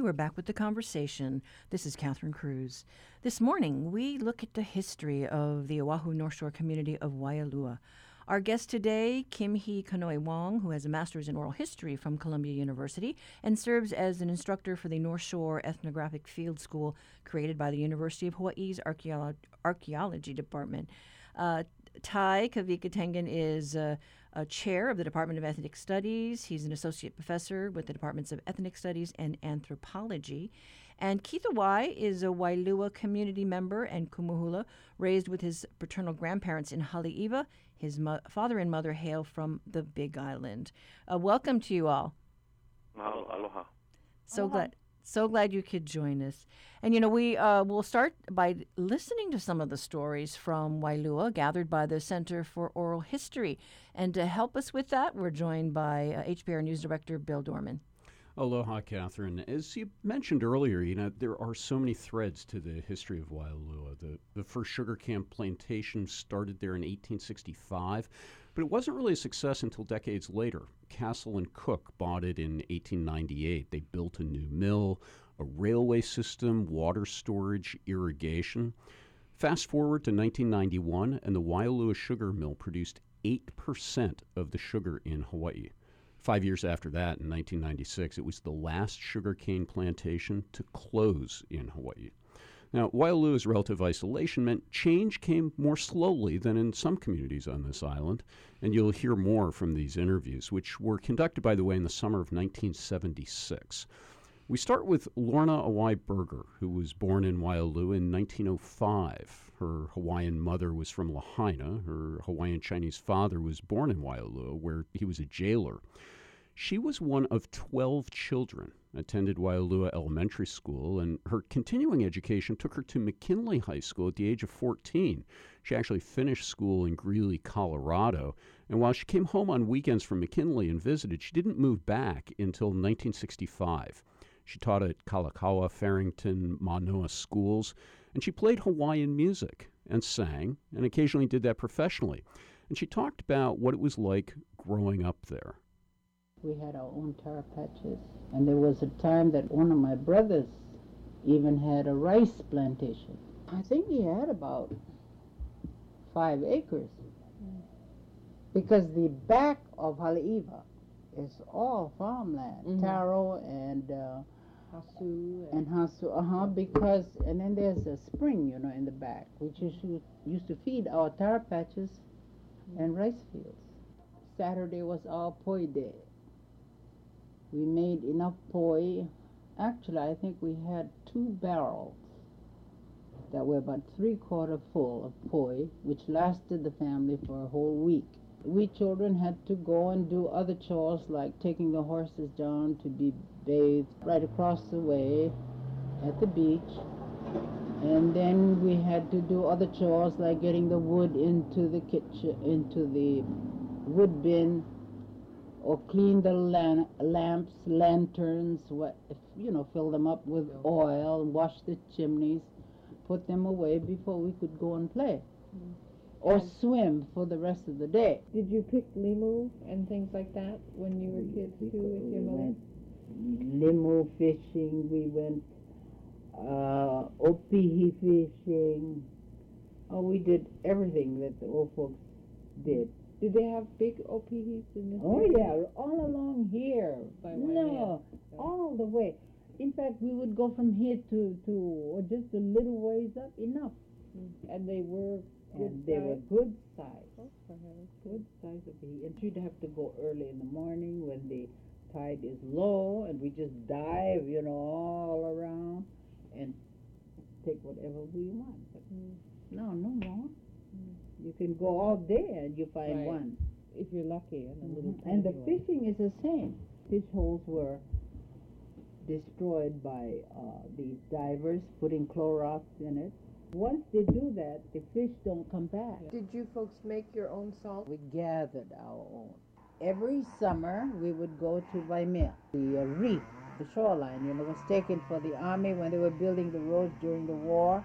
you. We're back with the conversation. This is Catherine Cruz. This morning, we look at the history of the Oahu North Shore community of Waialua. Our guest today, Kim Hee Kanoe Wong, who has a master's in oral history from Columbia University and serves as an instructor for the North Shore Ethnographic Field School created by the University of Hawaii's Archaeology Department. Uh, Ty Kawika is uh, a chair of the Department of Ethnic Studies. He's an associate professor with the Departments of Ethnic Studies and Anthropology. And Keith Awai is a Waialua community member and kumuhula, raised with his paternal grandparents in Haleiwa. His mo- father and mother hail from the Big Island. Uh, welcome to you all. Aloha. So Aloha. glad. So glad you could join us. And you know, we uh, will start by listening to some of the stories from Waialua gathered by the Center for Oral History. And to help us with that, we're joined by uh, HPR News Director Bill Dorman. Aloha, Catherine. As you mentioned earlier, you know, there are so many threads to the history of Waialua. The, the first sugar cane plantation started there in 1865, but it wasn't really a success until decades later. Castle and Cooke bought it in 1898. They built a new mill, a railway system, water storage, irrigation. Fast forward to 1991, and the Waialua Sugar Mill produced 8% of the sugar in Hawaii. Five years after that, in 1996, it was the last sugarcane plantation to close in Hawaii. Now, while Waialua's relative isolation meant change came more slowly than in some communities on this island, and you'll hear more from these interviews, which were conducted, by the way, in the summer of 1976. We start with Lorna Awai Berger, who was born in Waialua in 1905. Her Hawaiian mother was from Lahaina. Her Hawaiian Chinese father was born in Waialua, where he was a jailer. She was one of 12 children, attended Waialua Elementary School, and her continuing education took her to McKinley High School at the age of 14. She actually finished school in Greeley, Colorado, and while she came home on weekends from McKinley and visited, she didn't move back until 1965. She taught at Kalakaua, Farrington, Manoa schools, and she played Hawaiian music and sang, and occasionally did that professionally. And she talked about what it was like growing up there. We had our own taro patches. And there was a time that one of my brothers even had a rice plantation. I think he had about five acres. Because the back of Haleiwa is all farmland, mm-hmm. taro and uh, hasu and, and hasu. Uh huh. Because and then there's a spring, you know, in the back, which used to, used to feed our taro patches mm-hmm. and rice fields. Saturday was our poi day we made enough poi. Actually, I think we had two barrels that were about three quarter full of poi, which lasted the family for a whole week. We children had to go and do other chores like taking the horses down to be bathed right across the way at the beach. And then we had to do other chores like getting the wood into the kitchen, into the wood bin or clean the lan- lamps, lanterns, what, you know, fill them up with oil, wash the chimneys, put them away before we could go and play. Mm. Or and swim for the rest of the day. Did you pick limu and things like that when you were kids too with your mother? Limu fishing, we went uh, opihi fishing. Oh, we did everything that the old folks did. Do they have big opihis in this? Oh yeah, all along here. By no, all the way. In fact, we would go from here to to or just a little ways up enough. Mm. And they were good and they size? were good size. Oh, good size of opihi. And you'd have to go early in the morning when the tide is low, and we just dive, you know, all around and take whatever we want. But mm. no, no more. Mm. You can go all day and you find right. one. If you're lucky. And, mm-hmm. and the one. fishing is the same. Fish holes were destroyed by uh, these divers putting Clorox in it. Once they do that, the fish don't come back. Did you folks make your own salt? We gathered our own. Every summer, we would go to Waimea. The uh, reef, the shoreline, you know, was taken for the army when they were building the roads during the war.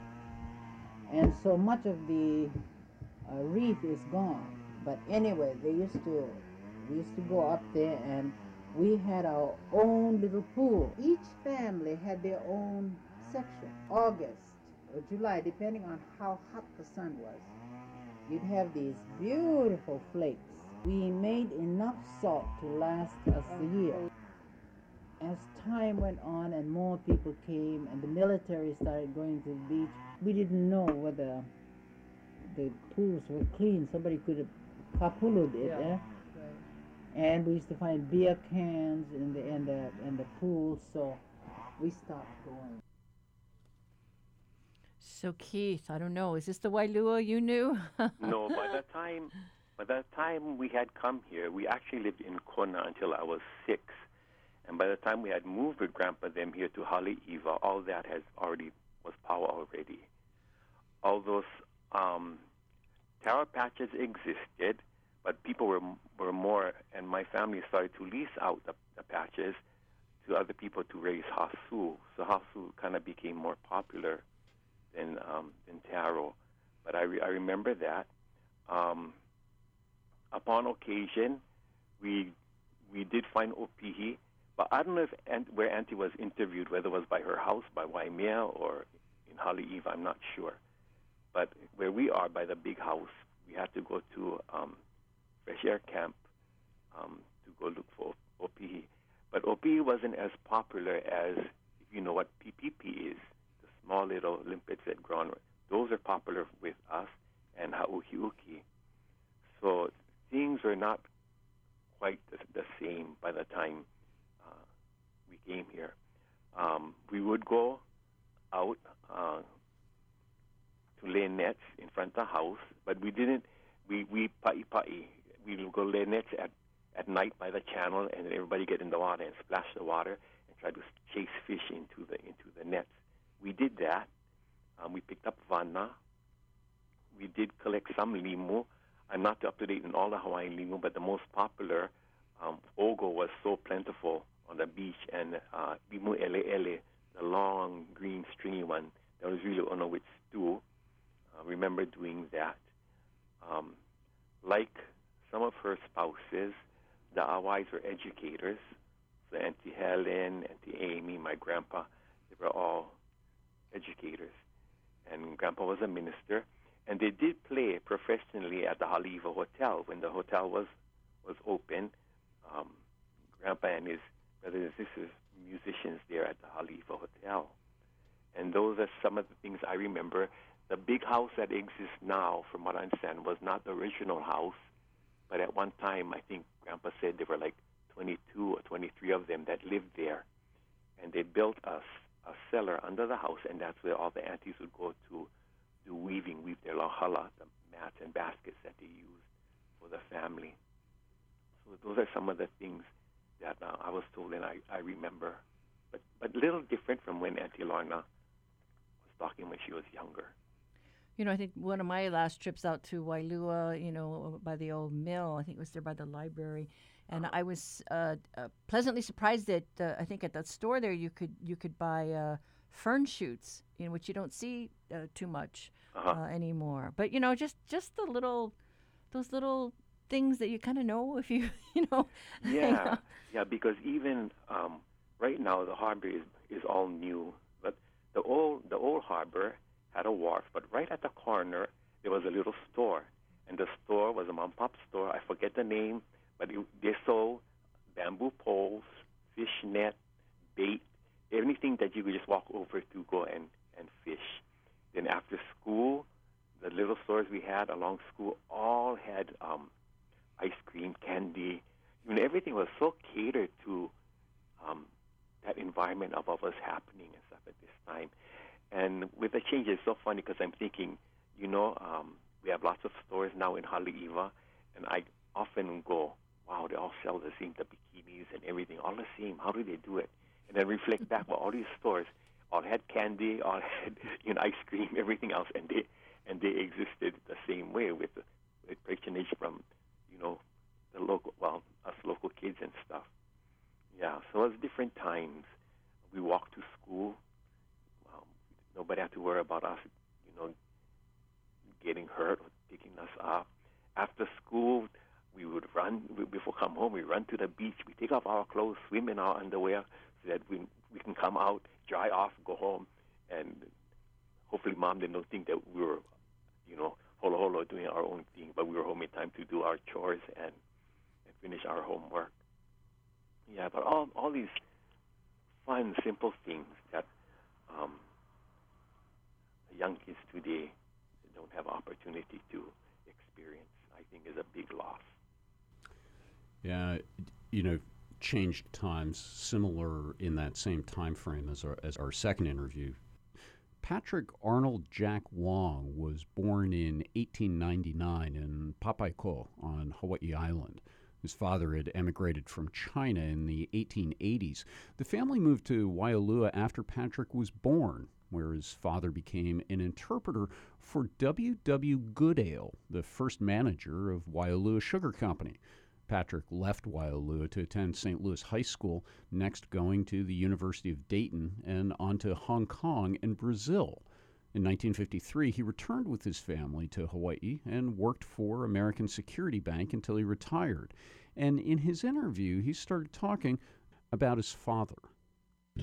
And so much of the uh, reef is gone. But anyway, they used to, we used to go up there and we had our own little pool. Each family had their own section. August or July, depending on how hot the sun was, you'd have these beautiful flakes. We made enough salt to last us a year. As time went on and more people came and the military started going to the beach, we didn't know whether the pools were clean. Somebody could have kapulud it, Yeah. eh? And we used to find beer cans in the in the in the pool, so we stopped going. So Keith, I don't know. Is this the Waialua you knew? no, by that time, by that time we had come here, we actually lived in Kona until I was six, and by the time we had moved with Grandpa them here to Haleiwa, all that has already was power already. All those um, patches existed, but people were were more, and my family started to lease out the, the patches to other people to raise hasu. So hasu kind of became more popular than um, than taro. But I, re- I remember that. Um, upon occasion, we we did find opihi, but I don't know if Aunt, where Auntie was interviewed, whether it was by her house, by Waimea, or in Haleiwa, I'm not sure. But where we are, by the big house, we had to go to um, fresh air camp um, to go look for opihi. But opihi wasn't as popular as, you know what pipipi is, the small little limpets that grow. Those are popular with us and hauhiuki. So things were not quite the, the same by the time uh, we came here. Um, we would go out uh, to lay nets in front of the house, but we didn't. We we pa'i pa'i. We would go lay nets at at night by the channel, and everybody get in the water and splash the water and try to chase fish into the into the nets. We did that. Um, we picked up vana. We did collect some limu. I'm not up to date in all the Hawaiian limu, but the most popular um, ogo was so plentiful on the beach, and uh, limu ele ele, the long green stringy one, that was really on with stew. Uh, remember doing that. Um, like some of her spouses, the Awais were educators. So Auntie Helen, Auntie Amy, my grandpa, they were all educators. And grandpa was a minister. And they did play professionally at the Haleiwa Hotel when the hotel was, was open. Um, grandpa and his brothers and sisters, musicians there at the Haleiwa Hotel. And those are some of the things I remember. The big house that exists now, from what I understand, was not the original house. But at one time, I think Grandpa said there were like 22 or 23 of them that lived there. And they built a, a cellar under the house, and that's where all the aunties would go to do weaving, weave their lauhala, the mats and baskets that they used for the family. So those are some of the things that uh, I was told and I, I remember. But but little different from when Auntie Lorna was talking when she was younger. You know, I think one of my last trips out to Waialua, you know, by the old mill, I think it was there by the library, and I was uh, uh, pleasantly surprised that uh, I think at that store there you could you could buy uh, fern shoots, in which you don't see uh, too much Uh-huh. uh, anymore. But you know, just just the little those little things that you kind of know if you you know. Yeah, yeah, because even um, right now the harbor is is all new, but the old the old harbor had a wharf, but right at the corner there was a little store, and the store was a mom pop store. I forget the name, but it, they sold bamboo poles, fish net, bait, anything that you could just walk over to go and and fish. Then after school, the little stores we had along school all had um, ice cream, candy, I mean, everything was so catered to um, that environment of was happening and stuff at this time. And with the change, it's so funny because I'm thinking, you know, um, we have lots of stores now in Haleiwa, and I often go, wow, they all sell the same, the bikinis and everything, all the same. How do they do it? And then reflect back, well, all these stores all had candy, all had you know ice cream, everything else, and they and they existed the same way with the patronage from you know the local, well, us local kids and stuff. Yeah, so it was different times. We walked to school. Nobody had to worry about us, you know, getting hurt or picking us up. After school, we would run before come home. We run to the beach. We take off our clothes, swim in our underwear, so that we we can come out, dry off, go home, and hopefully mom didn't think that we were, you know, holo holo doing our own thing, but we were home in time to do our chores and, and finish our homework. Yeah, but all all these fun, simple things that um, young kids today don't have opportunity to experience, I think, is a big loss. Yeah, you know, changed times similar in that same time frame as our as our second interview. Patrick Arnold Jack Wong was born in 1899 in Papaikou on Hawaii Island. His father had emigrated from China in the 1880s. The family moved to Waialua after Patrick was born, where his father became an interpreter for W. W. Goodale, the first manager of Waialua Sugar Company. Patrick left Waialua to attend St. Louis High School, next going to the University of Dayton and on to Hong Kong and Brazil. In 1953, he returned with his family to Hawaii and worked for American Security Bank until he retired. And in his interview, he started talking about his father.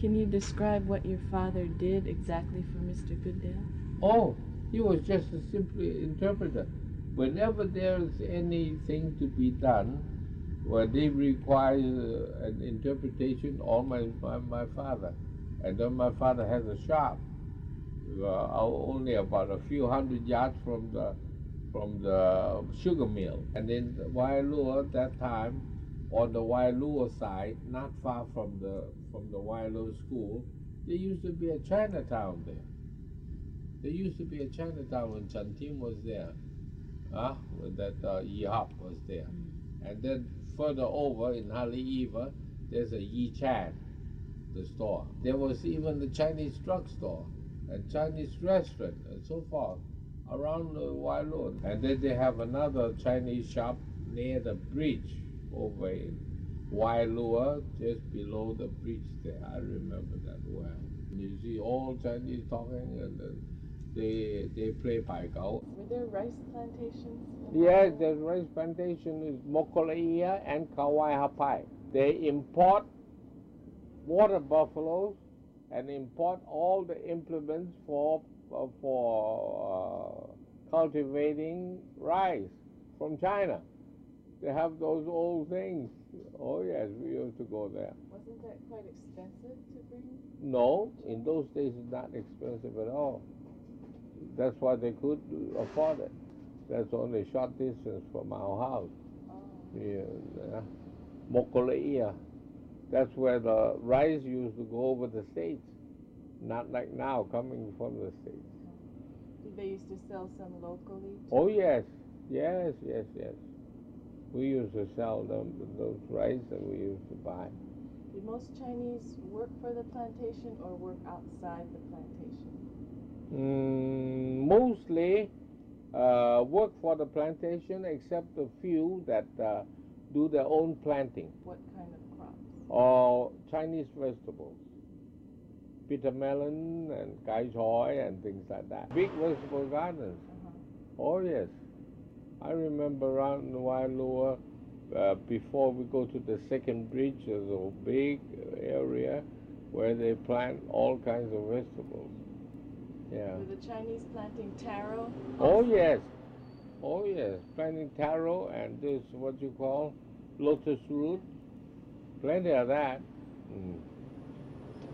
Can you describe what your father did exactly for Mr. Goodale? Oh, he was just a simple interpreter. Whenever there's anything to be done, where they require uh, an interpretation, all my, my, my father. And then my father has a shop, uh, only about a few hundred yards from the from the sugar mill. And in Waialua at that time, on the Waialua side, not far from the from the Waialua school, there used to be a Chinatown there. There used to be a Chinatown when Chantim was there, uh, when that uh, Yihop was there. And then further over in Haleiwa, there's a Yi Chan, the store. There was even the Chinese drugstore and Chinese restaurant and so forth around the Waialua. And then they have another Chinese shop near the bridge over in Waialua, just below the bridge there. I remember that well. You see all Chinese talking and then they they play pai gao. Were there rice plantations? Yes, the rice plantation is Mokuleia and Kawaihapai. They import water buffaloes and import all the implements for uh, for uh, cultivating rice from China. They have those old things. Oh yes, we used to go there. Wasn't that quite expensive to bring? No, in those days it's not expensive at all. That's why they could afford it. That's only a short distance from our house. Oh. Yeah, Mokuleia. That's where the rice used to go over the states, not like now coming from the states. Did they used to sell some locally? Too? Oh yes, yes, yes, yes. We used to sell them those rice, and we used to buy. Did most Chinese work for the plantation or work outside the plantation? Mm, mostly uh, work for the plantation, except a few that uh, do their own planting What kind of crops? or Chinese vegetables, bitter melon and kai choy and things like that. Big vegetable gardens. Uh-huh. Oh yes, I remember around Waialua, uh, before we go to the second bridge, there's a big area where they plant all kinds of vegetables. Yeah. Were the Chinese planting taro? Oh yes, oh yes, planting taro and this what you call lotus root, plenty of that. Mm.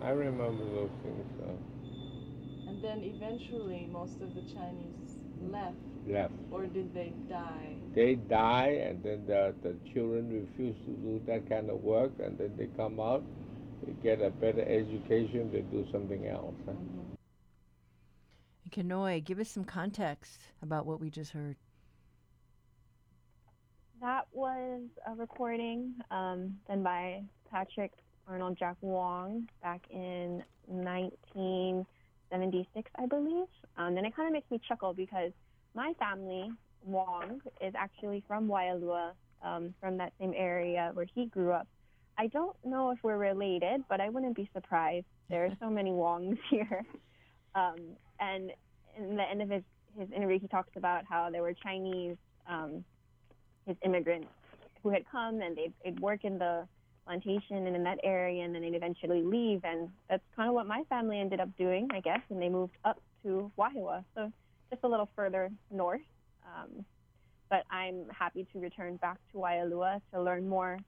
I remember those things. Uh, And then eventually most of the Chinese left, left. or did they die? They die, and then the, the children refuse to do that kind of work, and then they come out, they get a better education, they do something else. Huh? Mhm. Kanoe, give us some context about what we just heard. That was a recording um, done by Patrick Arnold Jack Wong back in 1976, I believe. Um, and it kind of makes me chuckle because my family, Wong, is actually from Waialua, um, from that same area where he grew up. I don't know if we're related, but I wouldn't be surprised. There are so many Wongs here. Um, and in the end of his, his interview, he talks about how there were Chinese um, his immigrants who had come and they'd, they'd work in the plantation and in that area, and then they'd eventually leave. And that's kind of what my family ended up doing, I guess. And they moved up to Wahiawa, so just a little further north. Um, but I'm happy to return back to Waialua to learn more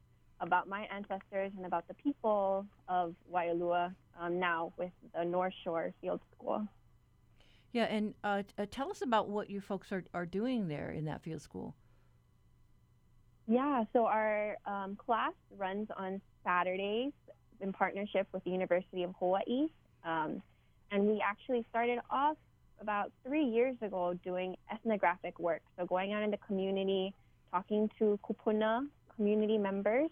about my ancestors and about the people of Waialua um, now with the North Shore Field School. Yeah, and uh, uh, tell us about what you folks are, are doing there in that field school. Yeah, so our um, class runs on Saturdays in partnership with the University of Hawaii. Um, and we actually started off about three years ago doing ethnographic work. So going out in the community, talking to kupuna community members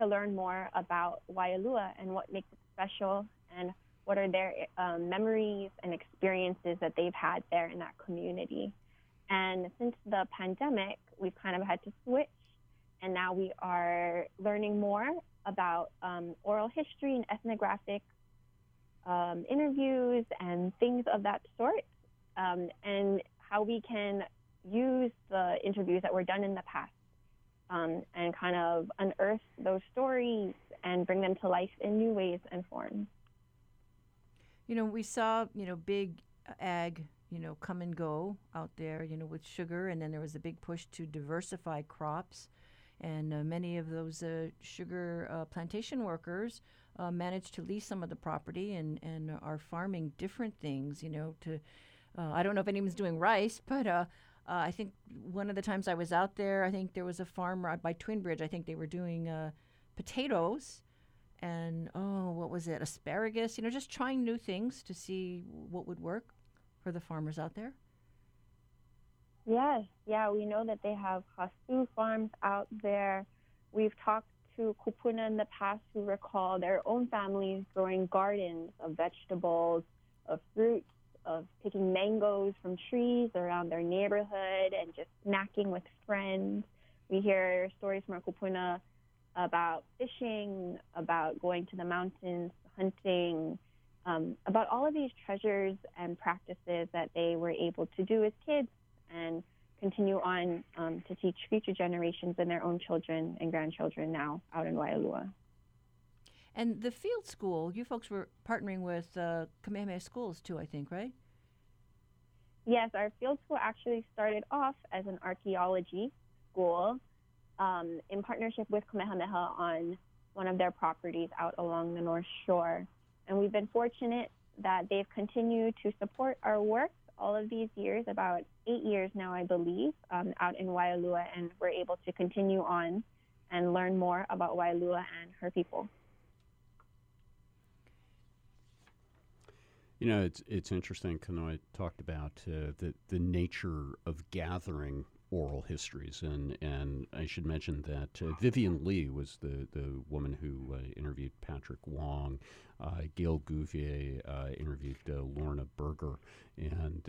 to learn more about Waialua and what makes it special and what are their um, memories and experiences that they've had there in that community. And since the pandemic, we've kind of had to switch and now we are learning more about um, oral history and ethnographic um, interviews and things of that sort, um, and how we can use the interviews that were done in the past um, and kind of unearth those stories and bring them to life in new ways and forms. You know, we saw, you know, big ag, you know, come and go out there, you know, with sugar, and then there was a big push to diversify crops and uh, many of those uh, sugar uh, plantation workers uh, managed to lease some of the property and, and are farming different things, you know, to, uh, I don't know if anyone's doing rice, but uh, I think one of the times I was out there, I think there was a farm right by Twin Bridge. I think they were doing potatoes and, oh, what was it, asparagus, you know, just trying new things to see what would work for the farmers out there. Yes, yeah, we know that they have Hasu farms out there. We've talked to Kupuna in the past who recall their own families growing gardens of vegetables, of fruits, of picking mangoes from trees around their neighborhood and just snacking with friends. We hear stories from our Kupuna about fishing, about going to the mountains, hunting, um, about all of these treasures and practices that they were able to do as kids and continue on um, to teach future generations and their own children and grandchildren now out in Waialua. And the field school, you folks were partnering with uh, Kamehameha Schools too, I think, right? Yes, our field school actually started off as an archaeology school um, in partnership with Kamehameha on one of their properties out along the North Shore. And we've been fortunate that they've continued to support our work all of these years, about eight years now, I believe, um, out in Waialua, and we're able to continue on and learn more about Waialua and her people. You know, it's it's interesting. Kanoe talked about uh, the the nature of gathering oral histories, and and I should mention that uh, Vivian Lee was the the woman who uh, interviewed Patrick Wong. Uh, Gail Gouvier uh, interviewed uh, Lorna Berger, and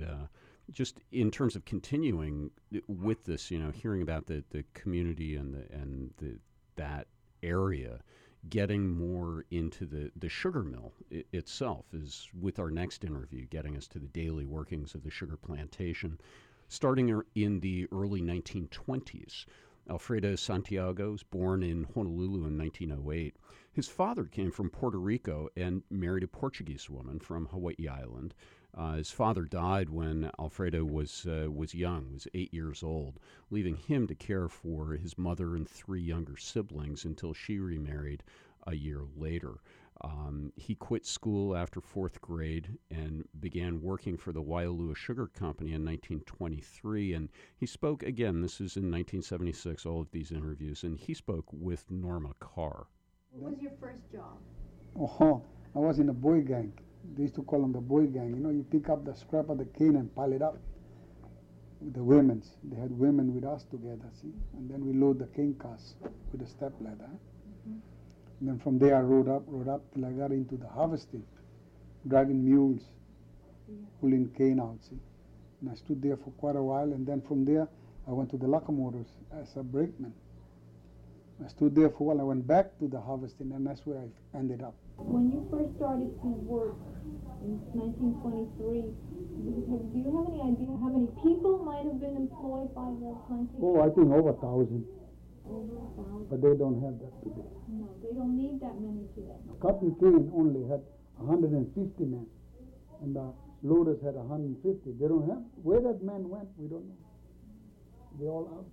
just in terms of continuing with this, you know, hearing about the, the community and the and the that area, getting more into the the sugar mill I- itself is with our next interview, getting us to the daily workings of the sugar plantation, starting er, in the early 1920s. Alfredo Santiago was born in Honolulu in 1908. His father came from Puerto Rico and married a Portuguese woman from Hawaii Island. Uh, his father died when Alfredo was uh, was young, was eight years old, leaving him to care for his mother and three younger siblings until she remarried a year later. Um, he quit school after fourth grade and began working for the Waialua Sugar Company in 1923. And he spoke again. This is in 1976. All of these interviews, and he spoke with Norma Carr. What was your first job? Oh, I was in a boy gang. They used to call them the boy gang. You know, you pick up the scrap of the cane and pile it up. With the women's, they had women with us together, see, and then we load the cane cars with a step ladder. Mm-hmm. And then from there I rode up, rode up till I got into the harvesting, driving mules, yeah. pulling cane out, see. And I stood there for quite a while, and then from there I went to the locomotives as a brakeman. I stood there for a while. I went back to the harvesting, and that's where I ended up. When you first started to work in 1923, do you have any idea how many people might have been employed by the plantation? Oh, I think over a thousand. Over a thousand. but they don't have that today. No, they don't need that many today. Cotton Cane only had 150 men, and the loaders had 150. They don't have where that man went. We don't know. They all out.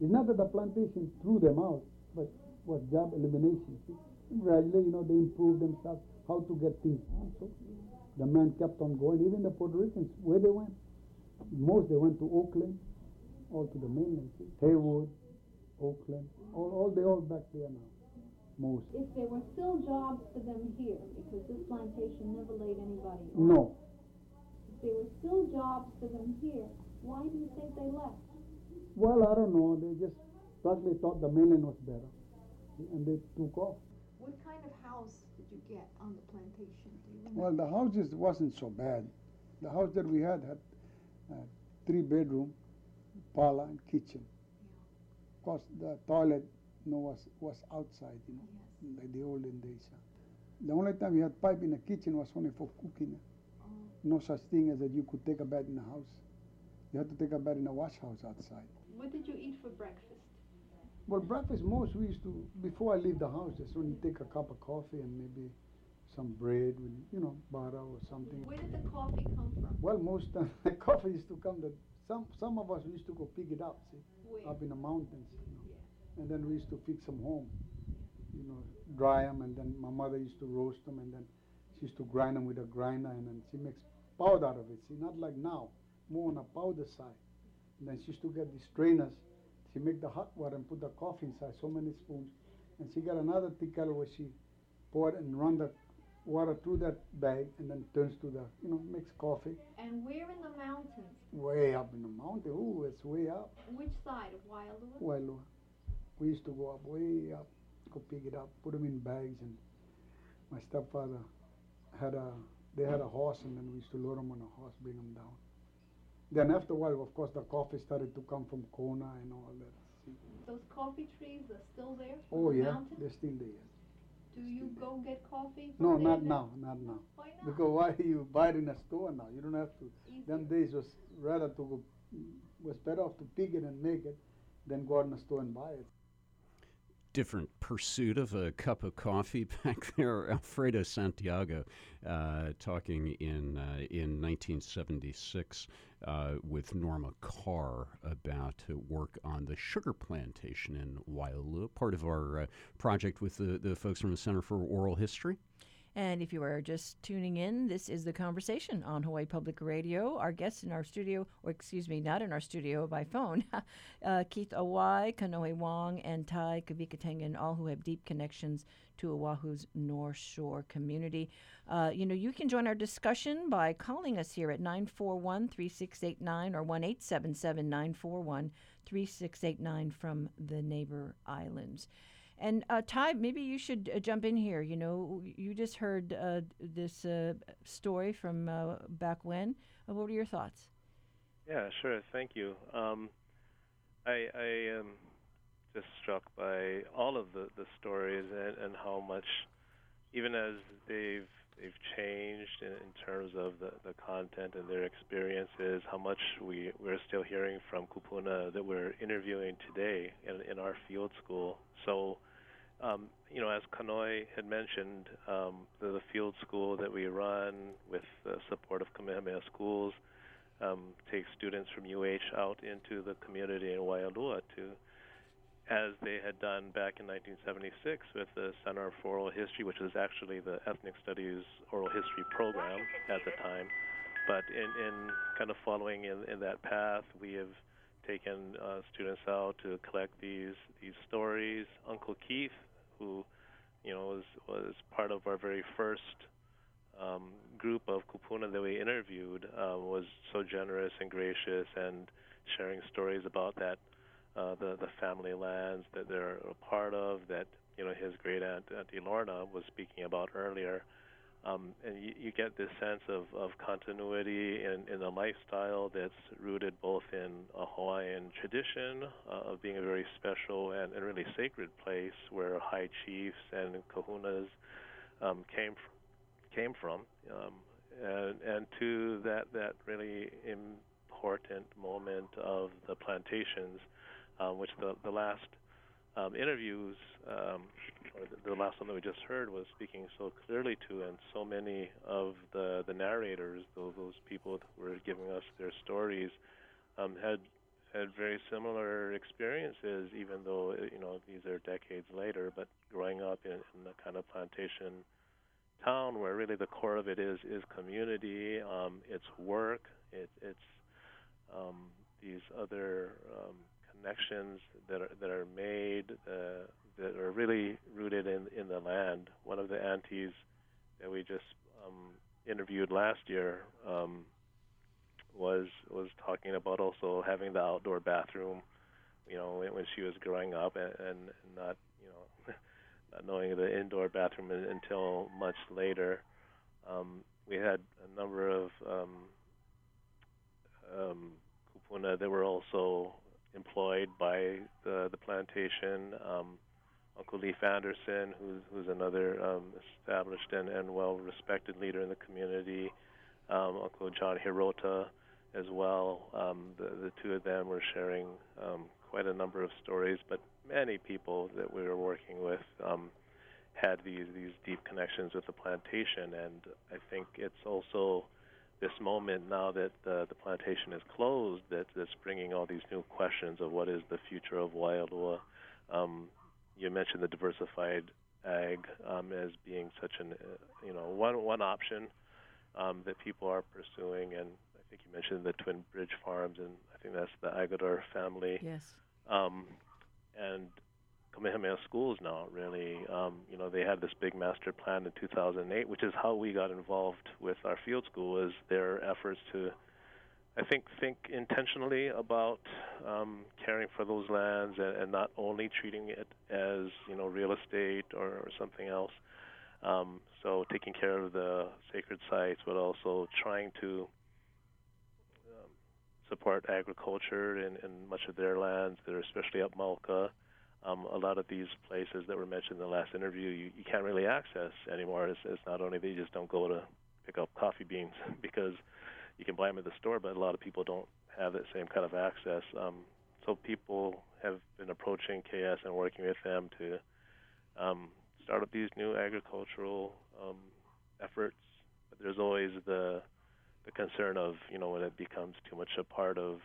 It's not that the plantation threw them out, but was job elimination. See? Gradually, you know, they improved themselves how to get things done. So the man kept on going. Even the Puerto Ricans, where they went, most they went to Oakland, all to the mainland. See? Hayward, Oakland, all, all they all back there now. Most. If there were still jobs for them here, because this plantation never laid anybody off. No, If there were still jobs for them here, why do you think they left? Well, I don't know. They just probably thought the mainland was better, and they took off. What kind of house did you get on the plantation? Do you? Well, the houses wasn't so bad. The house that we had had uh, three bedroom, parlor, and kitchen. Of course, the toilet, you know, was was outside, you know, like the olden days. uh. The only time we had pipe in the kitchen was only for cooking. No such thing as that you could take a bath in the house. You had to take a bath in a wash house outside. What did you eat for breakfast? Well, breakfast most we used to before I leave the house. Just only take a cup of coffee and maybe some bread with you know butter or something. Where did the coffee come from? Well, most the coffee used to come. That some some of us used to go pick it up, see, Where? up in the mountains, you know, and then we used to fix them home. You know, dry them, and then my mother used to roast them, and then she used to grind them with a grinder, and then she makes powder out of it. See, not like now, more on a powder side. And then she used to get the strainers. She make the hot water and put the coffee inside, so many spoons, and she got another tickle where she pour it and run the water through that bag, and then turns to the you know makes coffee. And where in the mountains? Way up in the mountain. Ooh, it's way up. Which side of Waialua? Well, we used to go up way up, go pick it up, put them in bags, and my stepfather had a they had a horse, and then we used to load them on a horse, bring them down. Then after a while, of course, the coffee started to come from Kona and all that. See? Those coffee trees are still there? Oh the yeah, mountain? they're still there. Do you go get coffee? No, there not now, not now. Why not? Because why you buy it in a store now? You don't have to. Easier. Them days was rather to go, was better off to pick it and make it than go out in a store and buy it. Different pursuit of a cup of coffee back there. Alfredo Santiago uh, talking in uh, in 1976 uh, with Norma Carr about work on the sugar plantation in Waialua, part of our uh, project with the, the folks from the Center for Oral History. And if you are just tuning in, this is the conversation on Hawaii Public Radio. Our guests in our studio, or excuse me, not in our studio, by phone, uh, Keith Awai, Kanoe Wong, and Ty Kawika Tengan, all who have deep connections to Oahu's North Shore community. Uh, you know, you can join our discussion by calling us here at 941 3689 or 1 877 941 3689 from the neighbor islands. And uh, Ty, maybe you should uh, jump in here. You know, you just heard uh, this uh, story from uh, back when. Uh, what are your thoughts? Yeah, sure. Thank you. Um, I, I am just struck by all of the, the stories and, and how much, even as they've they've changed in, in terms of the, the content and their experiences, how much we we're still hearing from Kupuna that we're interviewing today in, in our field school. So. Um, you know, as Kanoe had mentioned, um, the, the field school that we run with the support of Kamehameha Schools um, take students from UH out into the community in Waialua to, as they had done back in 1976 with the Center for Oral History, which was actually the Ethnic Studies Oral History program at the time. But in, in kind of following in, in that path, we have taken uh, students out to collect these these stories. Uncle Keith, who you know was was part of our very first um, group of kupuna that we interviewed, uh, was so generous and gracious and sharing stories about that uh, the the family lands that they're a part of that you know his great aunt Auntie Lorna was speaking about earlier. Um, and you, you get this sense of, of continuity in, in a lifestyle that's rooted both in a Hawaiian tradition uh, of being a very special and, and really sacred place where high chiefs and kahunas um, came fr- came from, um, and, and to that that really important moment of the plantations um, which the the last um, interviews, um, the, the last one that we just heard, was speaking so clearly to, and so many of the the narrators, those those people who were giving us their stories, um, had had very similar experiences, even though you know these are decades later. But growing up in, in the kind of plantation town where really the core of it is is community, um, it's work, it, it's um, these other um, connections that are that are made uh, that are really rooted in in the land. One of the aunties that we just um, interviewed last year um, was was talking about also having the outdoor bathroom. You know, when, she was growing up and, and not you know not knowing the indoor bathroom until much later. Um, we had a number of um, um, kupuna that were also employed by the the plantation. Um, Uncle Leif Anderson, who's who's another um, established and, and well respected leader in the community. Um, Uncle John Hirota, as well. Um, the the two of them were sharing um, quite a number of stories, but many people that we were working with um, had these these deep connections with the plantation, and I think it's also this moment now that the, the plantation is closed that, that's bringing all these new questions of what is the future of Waialua. Um, you mentioned the diversified ag um, as being such an uh, you know one one option um, that people are pursuing, and I think you mentioned the Twin Bridge Farms, and I think that's the Agador family. Yes. Um, and Kamehameha schools now really. Um, you know they had this big master plan in 2008 which is how we got involved with our field school is their efforts to I think think intentionally about um, caring for those lands and, and not only treating it as you know real estate or, or something else. Um, so taking care of the sacred sites but also trying to um, support agriculture in, in much of their lands especially up mauka um, a lot of these places that were mentioned in the last interview you, you can't really access anymore. It's, it's not only that you just don't go to pick up coffee beans because you can buy them at the store, but a lot of people don't have that same kind of access. Um, so people have been approaching KS and working with them to um, start up these new agricultural um, efforts. But there's always the the concern of you know when it becomes too much a part of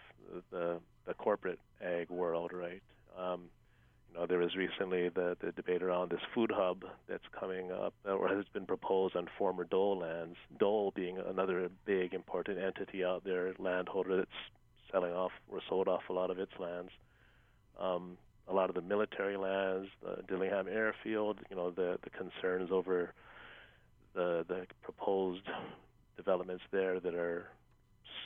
the the, corporate ag world, right? Um, you know, there was recently the, the debate around this food hub that's coming up or has been proposed on former Dole lands. Dole being another big important entity out there, landholder that's selling off or sold off a lot of its lands. Um, a lot of the military lands, the Dillingham Airfield, you know, the the concerns over the the proposed developments there that are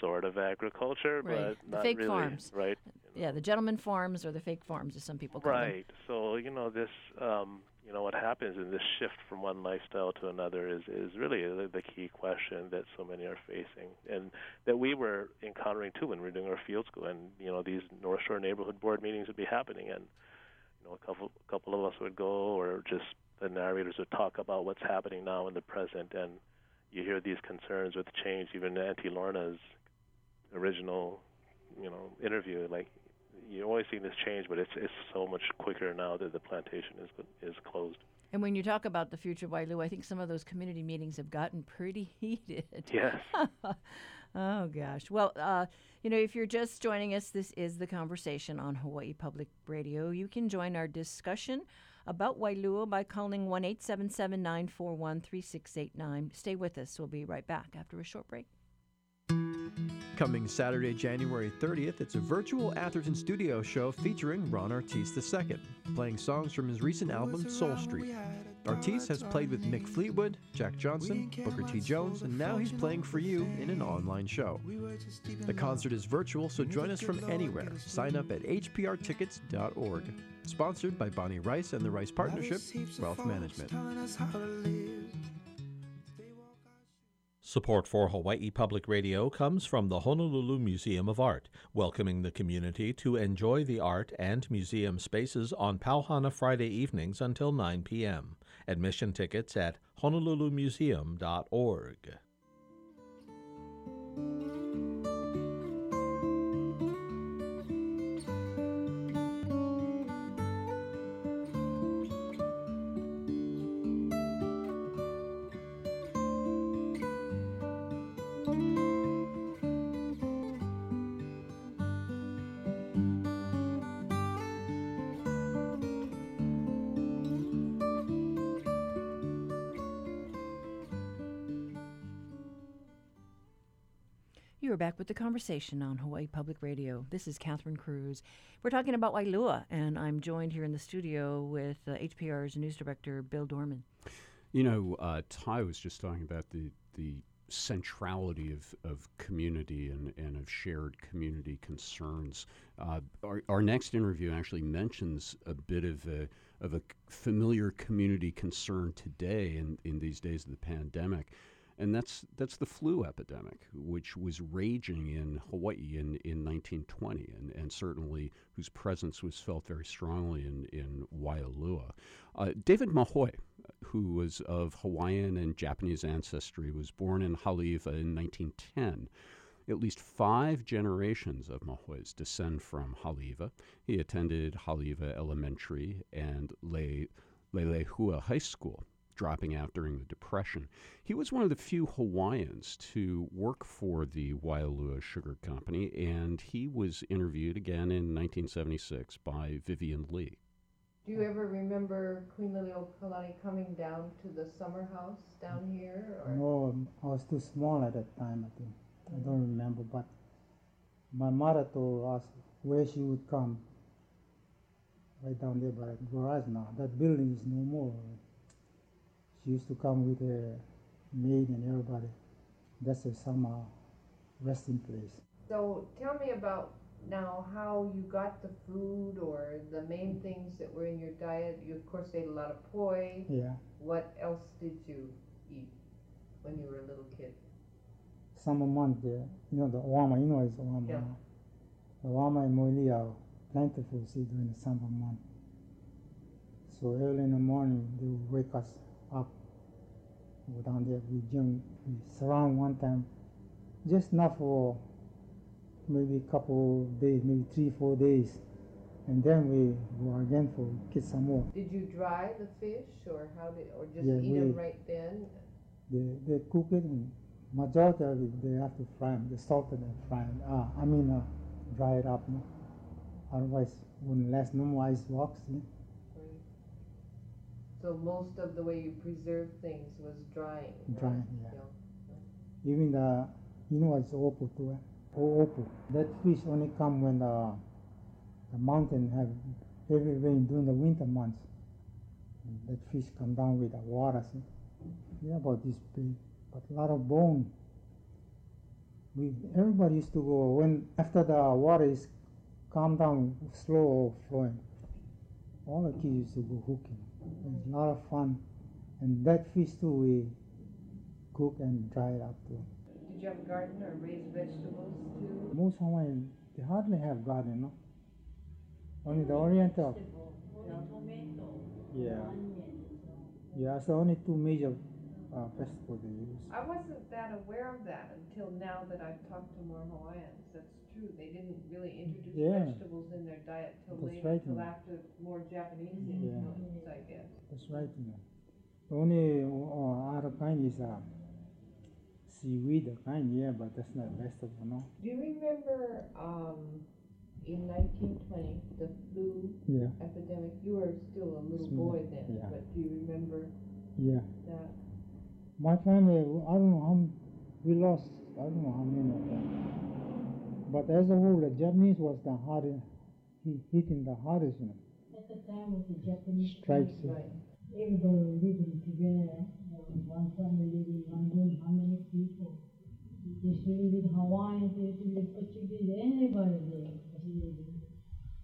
sort of agriculture, right. but not fake really, farms. right? Yeah, the gentleman farms or the fake farms, as some people call them. Right. So you know this, um, you know what happens in this shift from one lifestyle to another is is really the, the key question that so many are facing, and that we were encountering too when we were doing our field school. And you know these North Shore neighborhood board meetings would be happening, and you know a couple a couple of us would go, or just the narrators would talk about what's happening now in the present, and you hear these concerns with change. Even Auntie Lorna's original, you know, interview, like you always see this change, but it's it's so much quicker now that the plantation is is closed. And when you talk about the future of Wailu, I think some of those community meetings have gotten pretty heated. Yes. oh gosh. Well, uh, you know, if you're just joining us, this is the conversation on Hawaii Public Radio. You can join our discussion about Waialua by calling 1 877 941 3689. Stay with us. We'll be right back after a short break. Coming Saturday, January 30th, it's a virtual Atherton studio show featuring Ron Artis II, playing songs from his recent album Soul Street. Artis has played with Mick Fleetwood, Jack Johnson, Booker T. Jones, and now he's playing for you in an online show. The concert is virtual, so join us from anywhere. Sign up at hprtickets.org. Sponsored by Bonnie Rice and the Rice Partnership, Wealth Management. Support for Hawaii Public Radio comes from the Honolulu Museum of Art, welcoming the community to enjoy the art and museum spaces on Pauhana Friday evenings until 9 p.m. Admission tickets at honolulumuseum.org. back with the conversation on Hawaii Public Radio. This is Catherine Cruz. We're talking about Waialua, and I'm joined here in the studio with uh, HPR's news director, Bill Dorman. You know, uh, Ty was just talking about the, the centrality of, of community and, and of shared community concerns. Uh, our, our next interview actually mentions a bit of a, of a familiar community concern today in, in these days of the pandemic and that's that's the flu epidemic, which was raging in Hawaii in, in 1920, and, and certainly whose presence was felt very strongly in in Waialua. Uh, David Mahoe, who was of Hawaiian and Japanese ancestry, was born in Haleiwa in 1910. At least five generations of Mahoes descend from Haleiwa. He attended Haleiwa Elementary and Le Leilehua High School dropping out during the Depression. He was one of the few Hawaiians to work for the Waialua Sugar Company, and he was interviewed again in 1976 by Vivian Lee. Do you ever remember Queen Liliuokalani coming down to the summer house down here? Or? No, I was too small at that time, I think. I don't remember, but my mother told us where she would come. Right down there by the garage now. That building is no more. She used to come with her maid and everybody. That's her summer resting place. So tell me about now how you got the food or the main things that were in your diet. You of course ate a lot of poi. Yeah. What else did you eat when you were a little kid? Summer month there, you know the wama, you know it's wama. Yeah. The wama and moili are plentiful see during the summer month. So early in the morning they would wake us up. Go down there, we jump, we surround one time, just not for maybe a couple days, maybe three, four days. And then we go again for get some more. Did you dry the fish or how did, or just Yeah, eat we- them right then? They, they cook it and majority of it they have to fry them, they salt it and fry them. Ah, I mean uh, dry it up, no? Otherwise wouldn't last no more ice box. Yeah? So most of the way you preserve things was drying. right? Drying, yeah. Even the, you know what's opo too, eh? O- opo. That fish only come when the, the mountain have heavy rain during the winter months. And that fish come down with the water, see? Yeah, about this big, but a lot of bone. We, everybody used to go, when, after the water is calm down, slow flowing, all the kids used to go hooking. It's a lot of fun. And that fish too, we cook and dry it up too. Did you have a garden or raise vegetables too? Most Hawaiian, they hardly have garden, no? Only the Oriental. Yeah. Yeah, so only two major uh, festivals they use. I wasn't that aware of that until now that I've talked to more Hawaiians. That's true. They didn't really introduce Yeah. vegetables in their diet till That's later, right, till yeah. after more Japanese Yeah. influence, I guess. That's right, you know. The only uh, other kind is uh, seaweed, kind, yeah, but that's not vegetable, no? Do you remember um, in 1920 the flu Yeah. epidemic? You were still a little Small, boy then, yeah. but do you remember Yeah. that? My family, I don't know how m- we lost. I don't know how many of them. But as a whole, the Japanese was the hardest, he hitting the hardest, you know. At the time of the Japanese Strikes, strike, everybody was living together. There was one family living in one room. How many people? They used to live with Hawaiians, they used to live Portuguese, anybody there was living.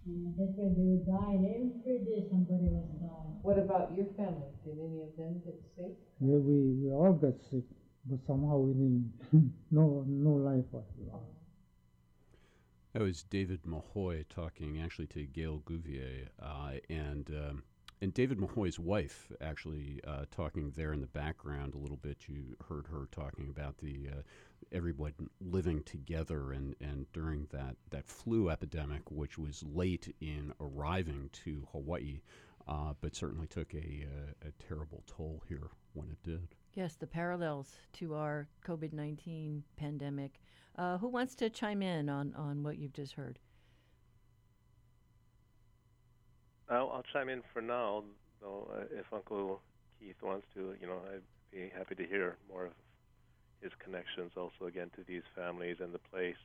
And that's why they were dying. Every day somebody was dying. What about your family? Did any of them get sick? Yeah, we, we all got sick, but somehow we didn't. no, no life was lost. That was David Mahoe talking actually to Gail Gouvier, uh, and um, and David Mahoe's wife actually uh, talking there in the background a little bit. You heard her talking about the uh, everyone living together, and, and during that that flu epidemic, which was late in arriving to Hawaii, uh, but certainly took a, uh, a terrible toll here when it did. Yes, the parallels to our COVID 19 pandemic. Uh, who wants to chime in on, on what you've just heard? I'll, I'll chime in for now, though. Uh, if Uncle Keith wants to, you know, I'd be happy to hear more of his connections also again to these families and the place.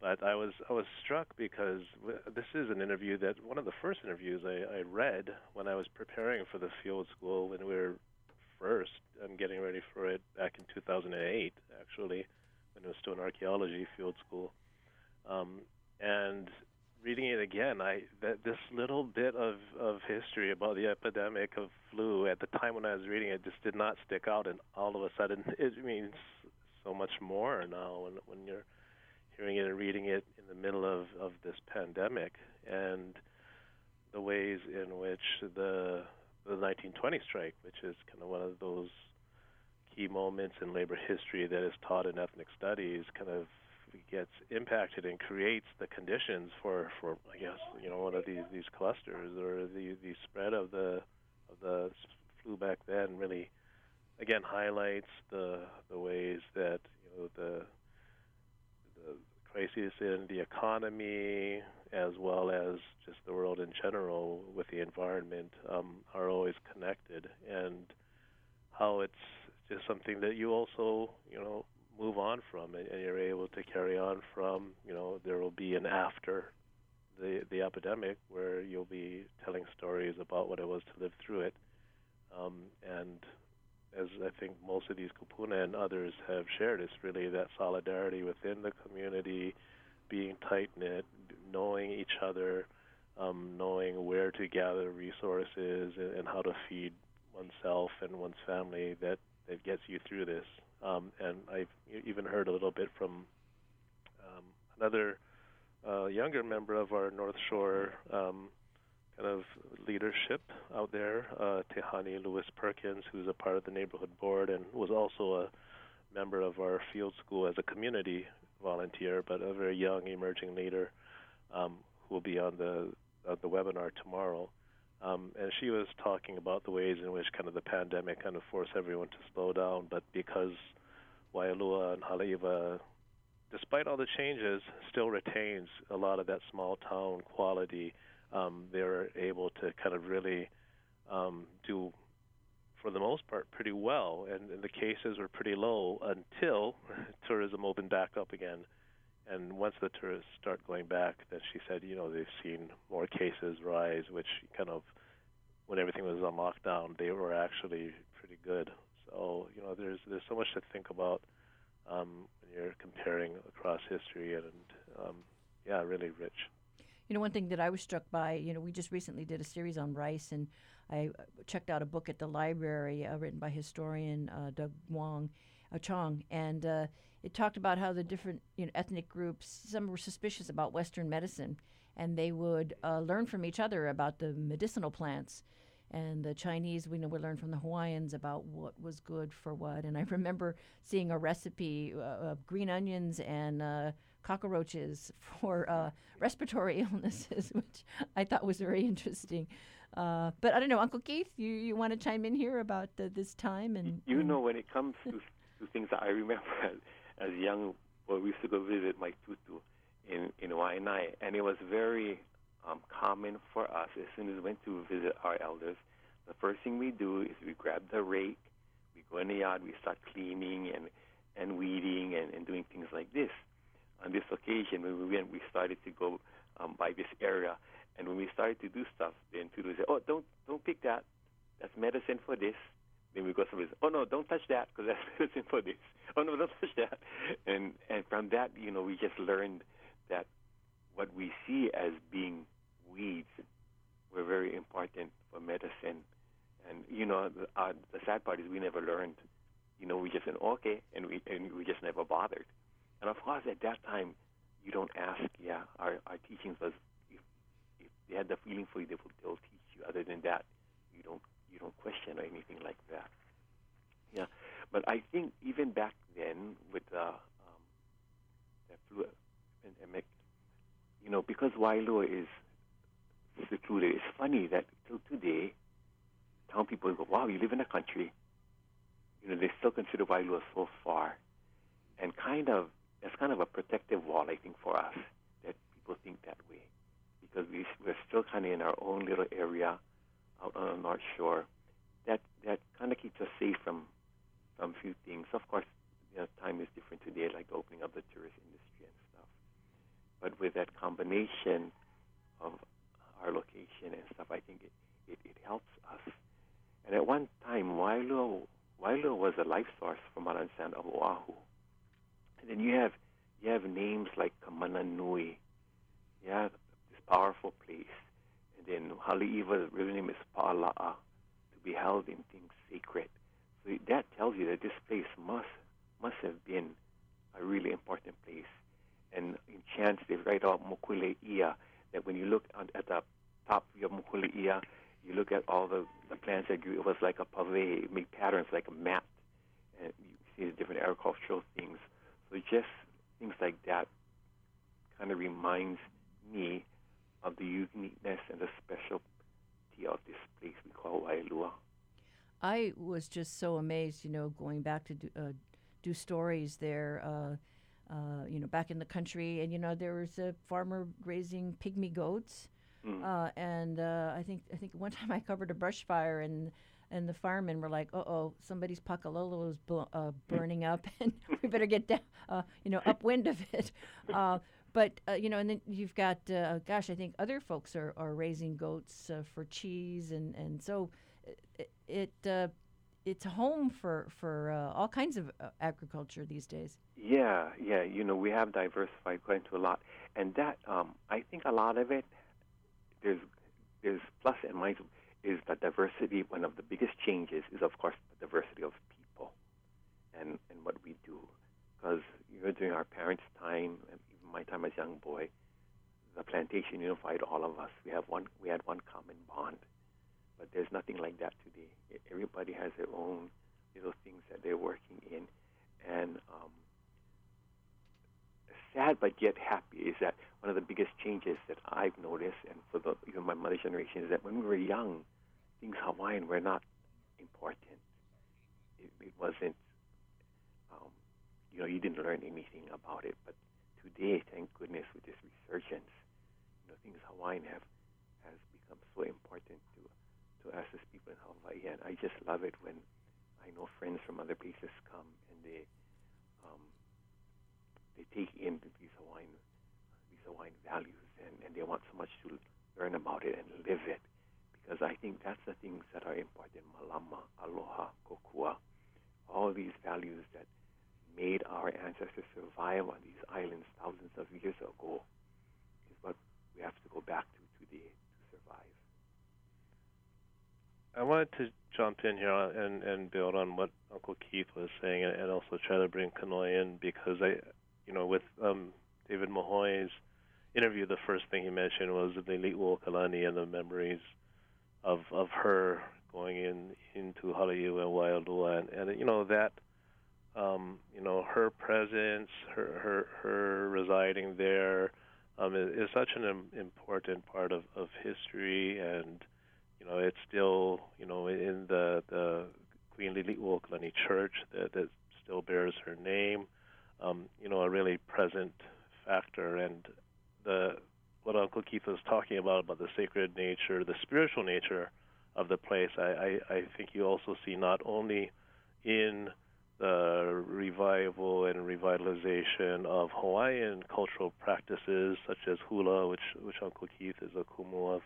But I was I was struck because w- this is an interview that one of the first interviews I, I read when I was preparing for the field school when we were first and getting ready for it back in 2008 actually when it was still an archaeology field school. Um, and reading it again, I that this little bit of of history about the epidemic of flu at the time when I was reading it just did not stick out, and all of a sudden it means so much more now when when you're hearing it and reading it in the middle of of this pandemic and the ways in which the the 1920 strike, which is kind of one of those key moments in labor history that is taught in ethnic studies, kind of gets impacted and creates the conditions for, for I guess you know one of these these clusters or the the spread of the of the flu back then really again highlights the the ways that you know the the crisis in the economy as well as just the world in general with the environment um, are always connected and how it's just something that you also you know move on from and, and you're able to carry on from you know there will be an after the the epidemic where you'll be telling stories about what it was to live through it. Um, and as I think most of these kupuna and others have shared, it's really that solidarity within the community, being tight knit, knowing each other, um, knowing where to gather resources and, and how to feed oneself and one's family that, that gets you through this. Um, and I've even heard a little bit from um, another uh, younger member of our North Shore um, kind of leadership out there, uh, Tehani Lewis Perkins, who's a part of the neighborhood board and was also a member of our field school as a community volunteer, but a very young emerging leader um, who will be on the on the webinar tomorrow. Um, and she was talking about the ways in which kind of the pandemic kind of forced everyone to slow down, but because Waialua and Haleiwa, despite all the changes, still retains a lot of that small town quality um, they were able to kind of really um, do, for the most part, pretty well. And, and the cases were pretty low until tourism opened back up again. And once the tourists start going back, then she said, you know, they've seen more cases rise, which kind of, when everything was on lockdown, they were actually pretty good. So, you know, there's there's so much to think about um, when you're comparing across history, and um, yeah, really rich. You know, one thing that I was struck by, you know, we just recently did a series on rice, and I uh, checked out a book at the library uh, written by historian uh, Doug Wong, uh, Chong, and uh, it talked about how the different you know, ethnic groups, some were suspicious about Western medicine, and they would uh, learn from each other about the medicinal plants. And the Chinese, we know, we learned from the Hawaiians about what was good for what. And I remember seeing a recipe of green onions and cockroaches for uh, respiratory illnesses, which I thought was very interesting. Uh, but I don't know, Uncle Keith, you, you want to chime in here about the, this time? And you know, when it comes to, to things that I remember as, young, well, we used to go visit my tutu in in Waianae, and it was very um, common for us as soon as we went to visit our elders. The first thing we do is we grab the rake, we go in the yard, we start cleaning and and weeding and, and doing things like this on this occasion when we went, we started to go um, by this area, and when we started to do stuff, then people would say, "Oh, don't don't pick that. That's medicine for this." Then we go somewhere, "Oh no, don't touch that because that's medicine for this." Oh no, don't touch that. And and from that, you know, we just learned that what we see as being weeds were very important for medicine. And you know, the, uh, the sad part is we never learned. You know, we just said okay, and we and we just never bothered. And of course, at that time, you don't ask. Yeah, our our teachings was if, if they had the feeling for you, they will they'll teach you. Other than that, you don't you don't question or anything like that. Yeah, but I think even back then with the um, the flu pandemic, you know, because Waialua is secluded, it's funny that till today, town people go, "Wow, you live in a country." You know, they still consider Waialua so far, and kind of that's kind of a protective wall, I think, for us that people think that way because we, we're still kind of in our own little area out on the North Shore, that that kind of keeps us safe from from few things. Of course, you know, time is different today, like opening up the tourist industry and stuff. But with that combination of our location and stuff, I think it, it, it helps us. And at one time, Waialua, Waialua was a life source for Malan Sand of Oahu. And then you have you have names like Kamananui, yeah, this powerful place then Haleiwa, the real name is Pa'ala'a, to be held in things sacred. So that tells you that this place must must have been a really important place. And in chants, they write about Mokule Ia, that when you look at the top of your mokuleia, you look at all the, the plants that grew, it was like a pave, made patterns like a mat. And you see the different agricultural things. So just things like that kind of reminds me of the uniqueness and the specialty of this place we call Waialua. I was just so amazed, you know, going back to do, uh, do stories there, uh, uh, you know, back in the country. And, you know, there was a farmer raising pygmy goats. Mm. and uh, I think I think one time I covered a brush fire and and the firemen were like, "Uh oh, somebody's pakalolo is bl- uh, burning up, and we better get down, uh, you know, upwind of it." Uh, but uh, you know, and then you've got, uh, gosh, I think other folks are, are raising goats uh, for cheese, and and so it, it it's a home for for all kinds of agriculture these days. Yeah, yeah, you know, we have diversified quite into a lot, and that um, I think a lot of it there's there's plus and minus is that diversity. One of the biggest changes is, of course, the diversity of people and, and what we do. Because you know, during our parents' time, my time as young boy, the plantation unified all of us. We have one. We had one common bond. But there's nothing like that today. Everybody has their own little things that they're working in, and um, sad but yet happy is that one of the biggest changes that I've noticed, and for the, even my mother's generation, is that when we were young, things Hawaiian were not important. It, it wasn't, um, you know, you didn't learn anything about it. But today, thank goodness, with this resurgence, you know, things Hawaiian have has become so important to to us as people in Hawaii, and I just love it when I know friends from other places come and they um, they take in these Hawaiian these Hawaiian values and, and they want so much to learn about it and live it because I think that's the things that are important. Malama, aloha, kokua, all these values that made our ancestors survive on these islands thousands of years ago is what we have to go back to today to survive. I wanted to jump in here and, and build on what Uncle Keith was saying and, also try to bring Kanoe in because I, you know, with um, David Mahoe's interview, the first thing he mentioned was the Lili'uokalani and the memories of of her going in into Haleiwa and Waialua, and, and you know that um, you know her presence, her her her residing there um, is, such an important part of of history, and you know it's still know in the the Queen Lili'uokalani Church that that still bears her name, um, you know a really present factor, and the what Uncle Keith was talking about about the sacred nature, the spiritual nature of the place, I, I, I think you also see not only in the revival and revitalization of Hawaiian cultural practices such as hula, which which Uncle Keith is a kumu of,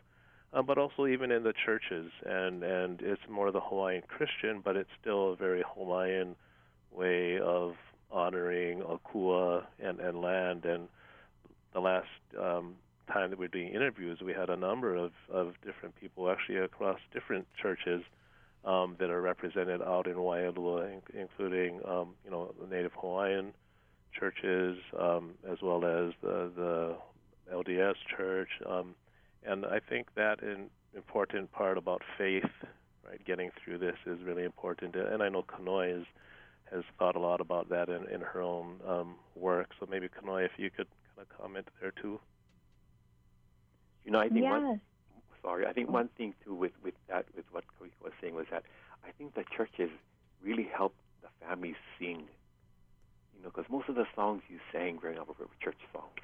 um, but also even in the churches, and and it's more the Hawaiian Christian, but it's still a very Hawaiian way of honoring Akua and and land. And the last um, time that we are doing interviews, we had a number of, of different people actually across different churches um, that are represented out in Waialua, including um, you know the Native Hawaiian churches um, as well as the, the LDS church, um, and I think that an important part about faith, right, getting through this is really important. And I know Kanoe is, has thought a lot about that in, in her own um, work. So maybe Kanoe, if you could kind of comment there too. You know, I think yes. one. Sorry, I think one thing too with with that with what Kawika was saying was that I think the churches really helped the families sing. You know, because most of the songs you sang growing up were church songs,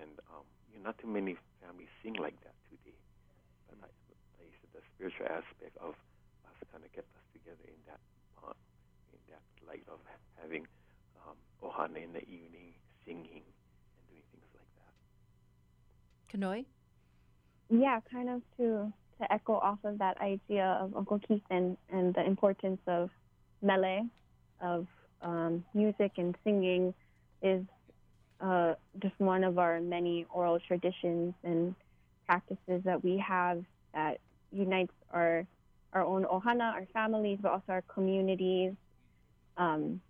and um, you know, not too many families sing like that today. But I, I said the spiritual aspect of us kind of kept us together in that uh, in that light of having um, ohana in the evening, singing, and doing things like that Kanoe? Yeah, kind of to to echo off of that idea of Uncle Keith and, and the importance of mele, of um, music and singing, is uh, just one of our many oral traditions and practices that we have that unites our our own ohana, our families, but also our communities. Um,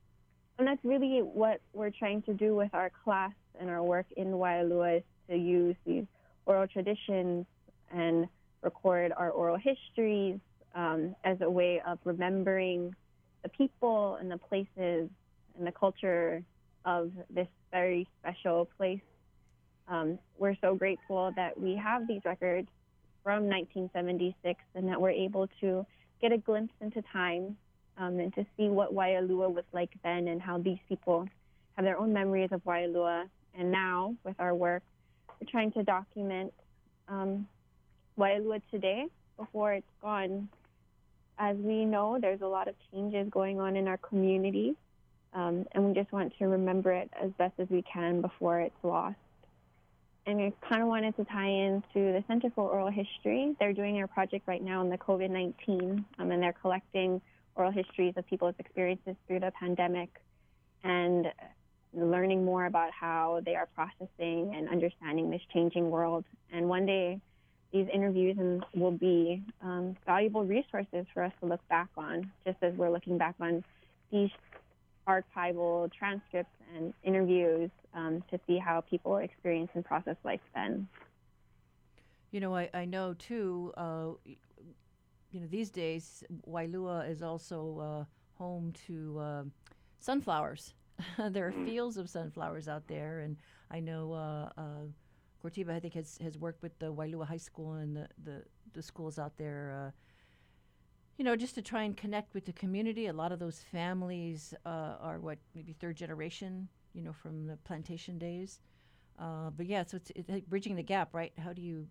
and that's really what we're trying to do with our class and our work in Waialua is to use these oral traditions and record our oral histories um, as a way of remembering the people and the places and the culture of this very special place. Um, we're so grateful that we have these records from 1976 and that we're able to get a glimpse into time um, and to see what Waialua was like then and how these people have their own memories of Waialua. And now, with our work, we're trying to document um, Waialua today before it's gone. As we know, there's a lot of changes going on in our community, um, and we just want to remember it as best as we can before it's lost. And I kind of wanted to tie into the Center for Oral History. They're doing their project right now on the COVID 19, um, and they're collecting oral histories of people's experiences through the pandemic and learning more about how they are processing and understanding this changing world. And one day, these interviews will be um, valuable resources for us to look back on, just as we're looking back on these archival transcripts and interviews um, to see how people experience and process life then. You know, I, I know too, uh, you know, these days, Waialua is also uh, home to uh, sunflowers. there are fields of sunflowers out there, and I know uh, uh, Cortiba, I think, has, has worked with the Waialua High School and the, the, the schools out there, uh, you know, just to try and connect with the community. A lot of those families uh, are what, maybe third generation, you know, from the plantation days. Uh, but yeah, so it's, it's bridging the gap, right? How do you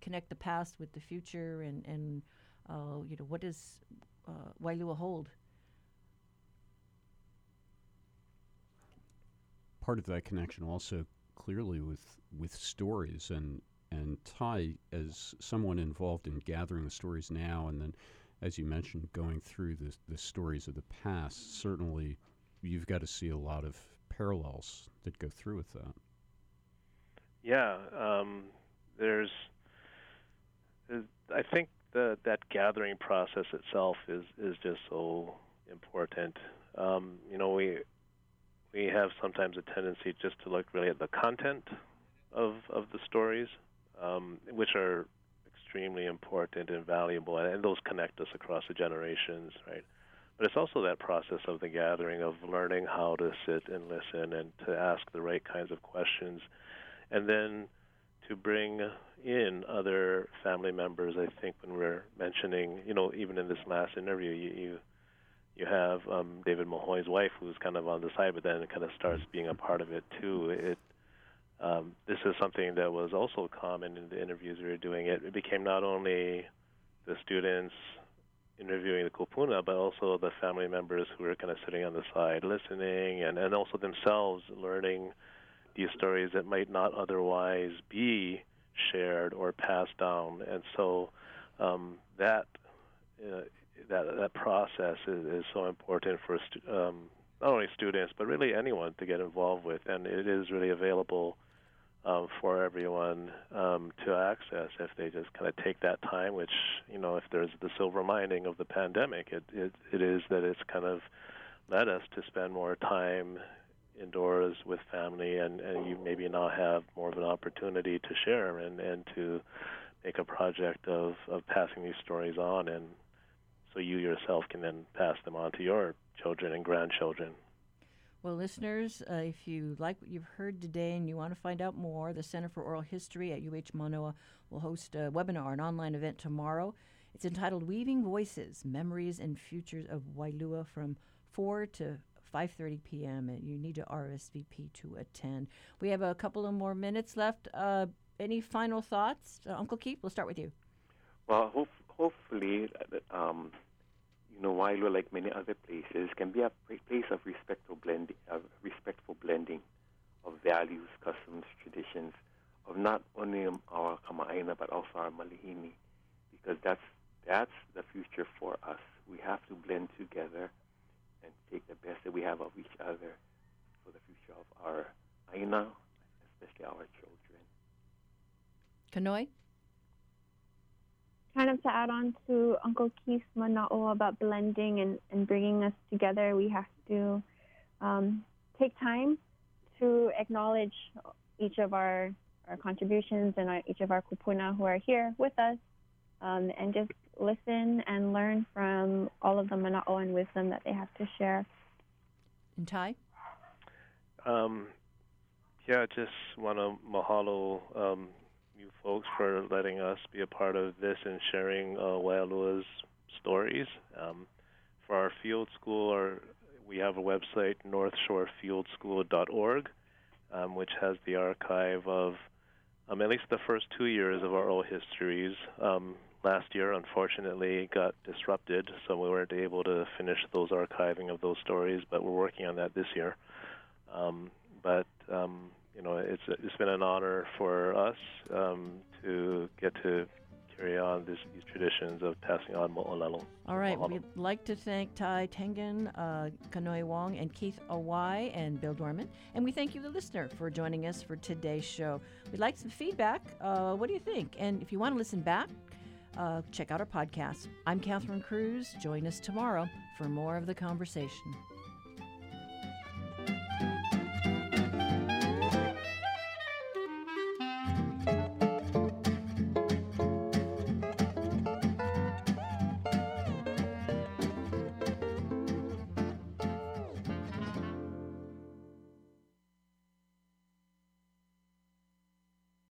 connect the past with the future and, and uh, you know, what does uh, Waialua hold? Part of that connection also clearly with with stories and and Ty as someone involved in gathering the stories now and then as you mentioned going through the the stories of the past certainly you've got to see a lot of parallels that go through with that. Yeah um, there's, I think the that gathering process itself is is just so important. Um, you know we we have sometimes a tendency just to look really at the content of of the stories, um, which are extremely important and valuable, and, and those connect us across the generations, right? But it's also that process of the gathering of learning how to sit and listen and to ask the right kinds of questions, and then to bring in other family members. I think when we're mentioning, you know, even in this last interview, you, you you have um, David Mahoe's wife, who's kind of on the side, but then it kind of starts being a part of it too. It um, this is something that was also common in the interviews we were doing. It, it became not only the students interviewing the kupuna, but also the family members who were kind of sitting on the side listening, and and also themselves learning these stories that might not otherwise be shared or passed down, and so um, that. Uh, that that process is, is so important for stu- um, not only students but really anyone to get involved with, and it is really available um, for everyone um, to access if they just kind of take that time. Which you know, if there's the silver lining of the pandemic, it it, it is that it's kind of led us to spend more time indoors with family, and and you maybe now have more of an opportunity to share and and to make a project of of passing these stories on and so you yourself can then pass them on to your children and grandchildren. Well, listeners, uh, if you like what you've heard today and you want to find out more, the Center for Oral History at UH Manoa will host a webinar, an online event tomorrow. It's entitled Weaving Voices, Memories and Futures of Waialua from 4 to 5.30 p.m. and you need to RSVP to attend. We have a couple of more minutes left. Uh, any final thoughts? Uh, Uncle Keith, we'll start with you. Well, hope, hopefully, um, you know, Waialua, like many other places, can be a place of respectful blending, of respectful blending of values, customs, traditions of not only um, our Kama'aina but also our Malihini, because that's that's the future for us. We have to blend together and take the best that we have of each other for the future of our Aina, especially our children. Kanoe? Kind of to add on to Uncle Keith's mana'o about blending and, and bringing us together, we have to um, take time to acknowledge each of our, our contributions and our, each of our kupuna who are here with us um, and just listen and learn from all of the mana'o and wisdom that they have to share. And Ty? Um, yeah, just want to mahalo um, you folks for letting us be a part of this and sharing uh, Waialua's stories. Um, for our field school, our, we have a website, northshorefieldschool.org, um, which has the archive of um, at least the first two years of our oral histories. Um, last year, unfortunately, got disrupted, so we weren't able to finish those archiving of those stories, but we're working on that this year. Um, but um, you know, it's it's been an honor for us um, to get to carry on this, these traditions of passing on mo'olelo. All right, we'd like to thank Ty Tengan, uh, Kanoe Wong, and Keith Awai, and Bill Dorman. And we thank you, the listener, for joining us for today's show. We'd like some feedback. Uh, what do you think? And if you want to listen back, uh, check out our podcast. I'm Catherine Cruz. Join us tomorrow for more of the conversation.